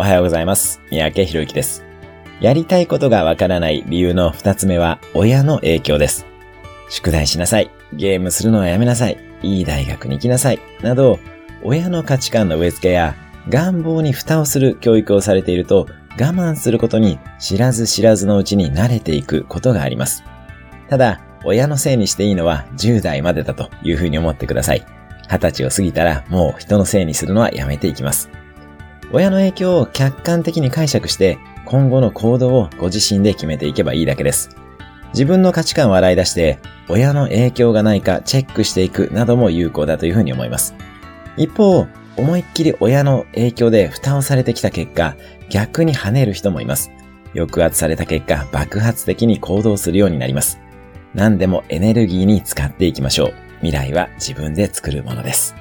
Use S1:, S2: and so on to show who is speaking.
S1: おはようございます。三宅博之です。やりたいことがわからない理由の二つ目は、親の影響です。宿題しなさい。ゲームするのはやめなさい。いい大学に行きなさい。など、親の価値観の植え付けや、願望に蓋をする教育をされていると、我慢することに知らず知らずのうちに慣れていくことがあります。ただ、親のせいにしていいのは10代までだというふうに思ってください。20歳を過ぎたらもう人のせいにするのはやめていきます。親の影響を客観的に解釈して今後の行動をご自身で決めていけばいいだけです。自分の価値観を洗い出して親の影響がないかチェックしていくなども有効だというふうに思います。一方、思いっきり親の影響で蓋をされてきた結果、逆に跳ねる人もいます。抑圧された結果、爆発的に行動するようになります。何でもエネルギーに使っていきましょう。未来は自分で作るものです。